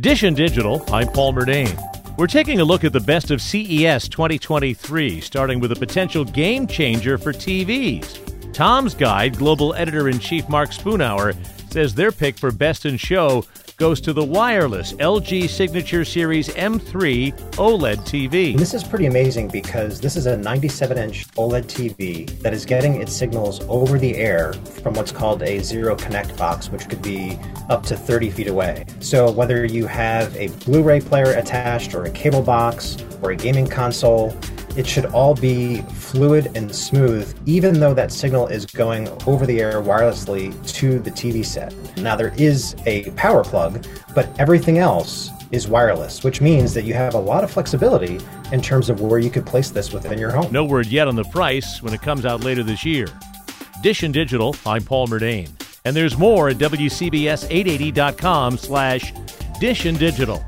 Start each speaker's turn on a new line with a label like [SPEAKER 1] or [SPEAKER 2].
[SPEAKER 1] Dish and Digital, I'm Paul Murnane. We're taking a look at the best of CES 2023, starting with a potential game changer for TVs. Tom's Guide global editor in chief Mark Spoonauer says their pick for best in show goes to the wireless LG Signature Series M3 OLED TV.
[SPEAKER 2] This is pretty amazing because this is a 97 inch OLED TV that is getting its signals over the air from what's called a zero connect box, which could be up to 30 feet away. So, whether you have a Blu ray player attached, or a cable box, or a gaming console, it should all be fluid and smooth, even though that signal is going over the air wirelessly to the TV set. Now, there is a power plug, but everything else is wireless, which means that you have a lot of flexibility in terms of where you could place this within your home.
[SPEAKER 1] No word yet on the price when it comes out later this year. Dish and Digital, I'm Paul Murnane. And there's more at WCBS880.com slash Dish and Digital.